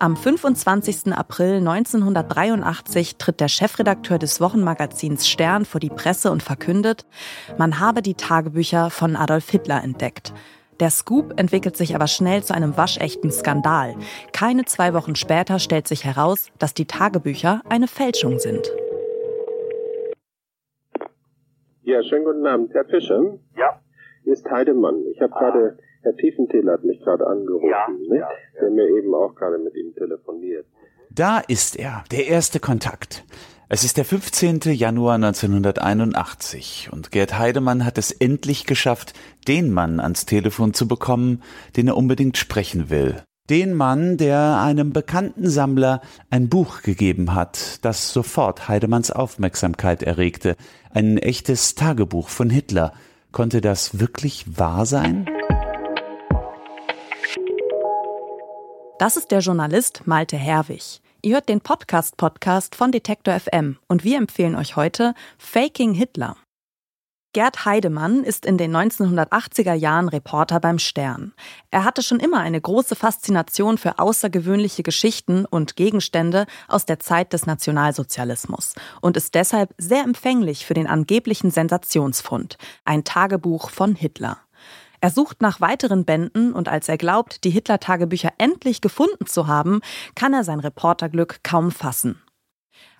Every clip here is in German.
Am 25. April 1983 tritt der Chefredakteur des Wochenmagazins Stern vor die Presse und verkündet, man habe die Tagebücher von Adolf Hitler entdeckt. Der Scoop entwickelt sich aber schnell zu einem waschechten Skandal. Keine zwei Wochen später stellt sich heraus, dass die Tagebücher eine Fälschung sind. Ja, schönen guten Abend. Herr Fischer? Ja. Hier ist Heidemann. Ich habe ah. gerade, Herr Tiefenthal hat mich gerade angerufen, ja, ne? ja, ja. der mir eben auch gerade mit ihm telefoniert. Da ist er, der erste Kontakt. Es ist der 15. Januar 1981 und Gerd Heidemann hat es endlich geschafft, den Mann ans Telefon zu bekommen, den er unbedingt sprechen will. Den Mann, der einem bekannten Sammler ein Buch gegeben hat, das sofort Heidemanns Aufmerksamkeit erregte. Ein echtes Tagebuch von Hitler. Konnte das wirklich wahr sein? Das ist der Journalist Malte Herwig. Ihr hört den Podcast-Podcast von Detektor FM und wir empfehlen euch heute Faking Hitler. Gerd Heidemann ist in den 1980er Jahren Reporter beim Stern. Er hatte schon immer eine große Faszination für außergewöhnliche Geschichten und Gegenstände aus der Zeit des Nationalsozialismus und ist deshalb sehr empfänglich für den angeblichen Sensationsfund, ein Tagebuch von Hitler. Er sucht nach weiteren Bänden und als er glaubt, die Hitler-Tagebücher endlich gefunden zu haben, kann er sein Reporterglück kaum fassen.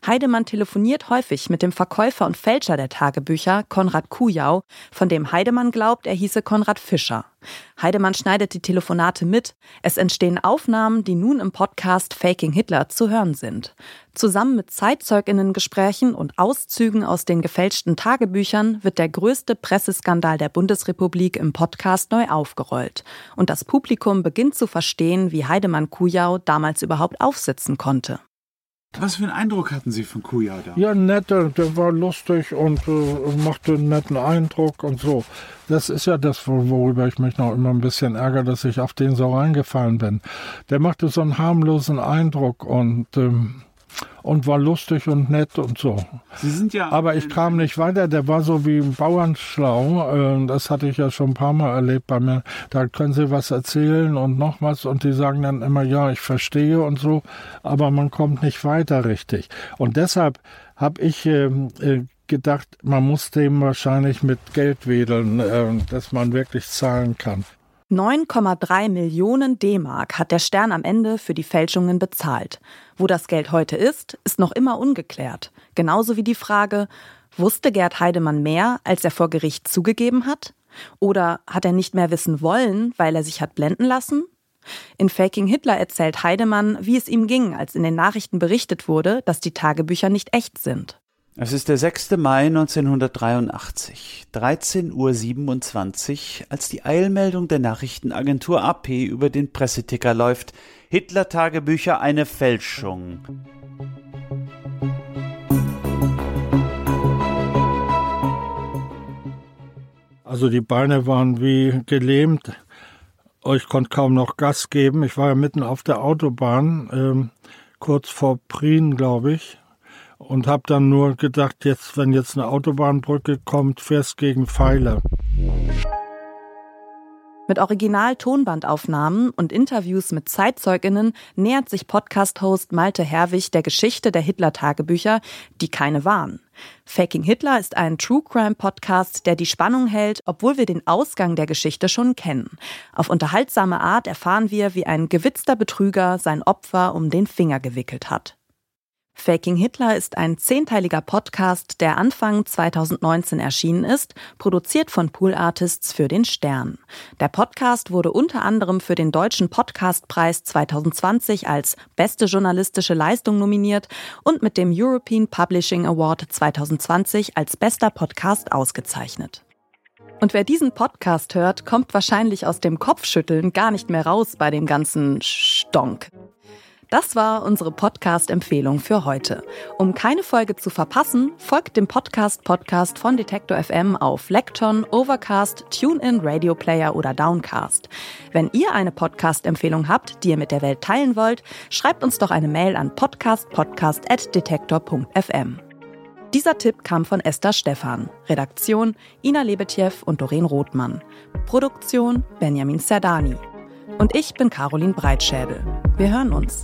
Heidemann telefoniert häufig mit dem Verkäufer und Fälscher der Tagebücher, Konrad Kujau, von dem Heidemann glaubt, er hieße Konrad Fischer. Heidemann schneidet die Telefonate mit. Es entstehen Aufnahmen, die nun im Podcast Faking Hitler zu hören sind. Zusammen mit Zeitzeuginnengesprächen und Auszügen aus den gefälschten Tagebüchern wird der größte Presseskandal der Bundesrepublik im Podcast neu aufgerollt. Und das Publikum beginnt zu verstehen, wie Heidemann Kujau damals überhaupt aufsitzen konnte. Was für einen Eindruck hatten Sie von Kuja da? Ja, netter, der war lustig und äh, machte einen netten Eindruck und so. Das ist ja das, worüber ich mich noch immer ein bisschen ärgere, dass ich auf den so reingefallen bin. Der machte so einen harmlosen Eindruck und ähm, und war lustig und nett und so. Sie sind ja. Aber ich kam nicht weiter. Der war so wie ein Bauernschlau. Äh, das hatte ich ja schon ein paar Mal erlebt bei mir. Da können Sie was erzählen und noch was und die sagen dann immer, ja, ich verstehe und so. Aber man kommt nicht weiter richtig. Und deshalb habe ich ähm, äh, gedacht, man muss dem wahrscheinlich mit Geld wedeln, äh, dass man wirklich zahlen kann. 9,3 Millionen D-Mark hat der Stern am Ende für die Fälschungen bezahlt. Wo das Geld heute ist, ist noch immer ungeklärt. Genauso wie die Frage, wusste Gerd Heidemann mehr, als er vor Gericht zugegeben hat? Oder hat er nicht mehr wissen wollen, weil er sich hat blenden lassen? In Faking Hitler erzählt Heidemann, wie es ihm ging, als in den Nachrichten berichtet wurde, dass die Tagebücher nicht echt sind. Es ist der 6. Mai 1983, 13.27 Uhr, als die Eilmeldung der Nachrichtenagentur AP über den Presseticker läuft. Hitler-Tagebücher eine Fälschung. Also die Beine waren wie gelähmt. Ich konnte kaum noch Gas geben. Ich war ja mitten auf der Autobahn, ähm, kurz vor Prien, glaube ich und habe dann nur gedacht, jetzt, wenn jetzt eine Autobahnbrücke kommt, fährst gegen Pfeiler. Mit Original-Tonbandaufnahmen und Interviews mit Zeitzeuginnen nähert sich Podcast-Host Malte Herwig der Geschichte der Hitler-Tagebücher, die keine waren. Faking Hitler ist ein True Crime Podcast, der die Spannung hält, obwohl wir den Ausgang der Geschichte schon kennen. Auf unterhaltsame Art erfahren wir, wie ein gewitzter Betrüger sein Opfer um den Finger gewickelt hat. Faking Hitler ist ein zehnteiliger Podcast, der Anfang 2019 erschienen ist, produziert von Pool Artists für den Stern. Der Podcast wurde unter anderem für den Deutschen Podcastpreis 2020 als beste journalistische Leistung nominiert und mit dem European Publishing Award 2020 als bester Podcast ausgezeichnet. Und wer diesen Podcast hört, kommt wahrscheinlich aus dem Kopfschütteln gar nicht mehr raus bei dem ganzen Stonk. Das war unsere Podcast-Empfehlung für heute. Um keine Folge zu verpassen, folgt dem Podcast-Podcast von Detektor FM auf Lecton, Overcast, TuneIn, Radio Player oder Downcast. Wenn ihr eine Podcast-Empfehlung habt, die ihr mit der Welt teilen wollt, schreibt uns doch eine Mail an podcastpodcast.detektor.fm. Dieser Tipp kam von Esther Stephan. Redaktion Ina Lebetjew und Doreen Rothmann. Produktion Benjamin Zerdani. Und ich bin Caroline Breitschädel. Wir hören uns.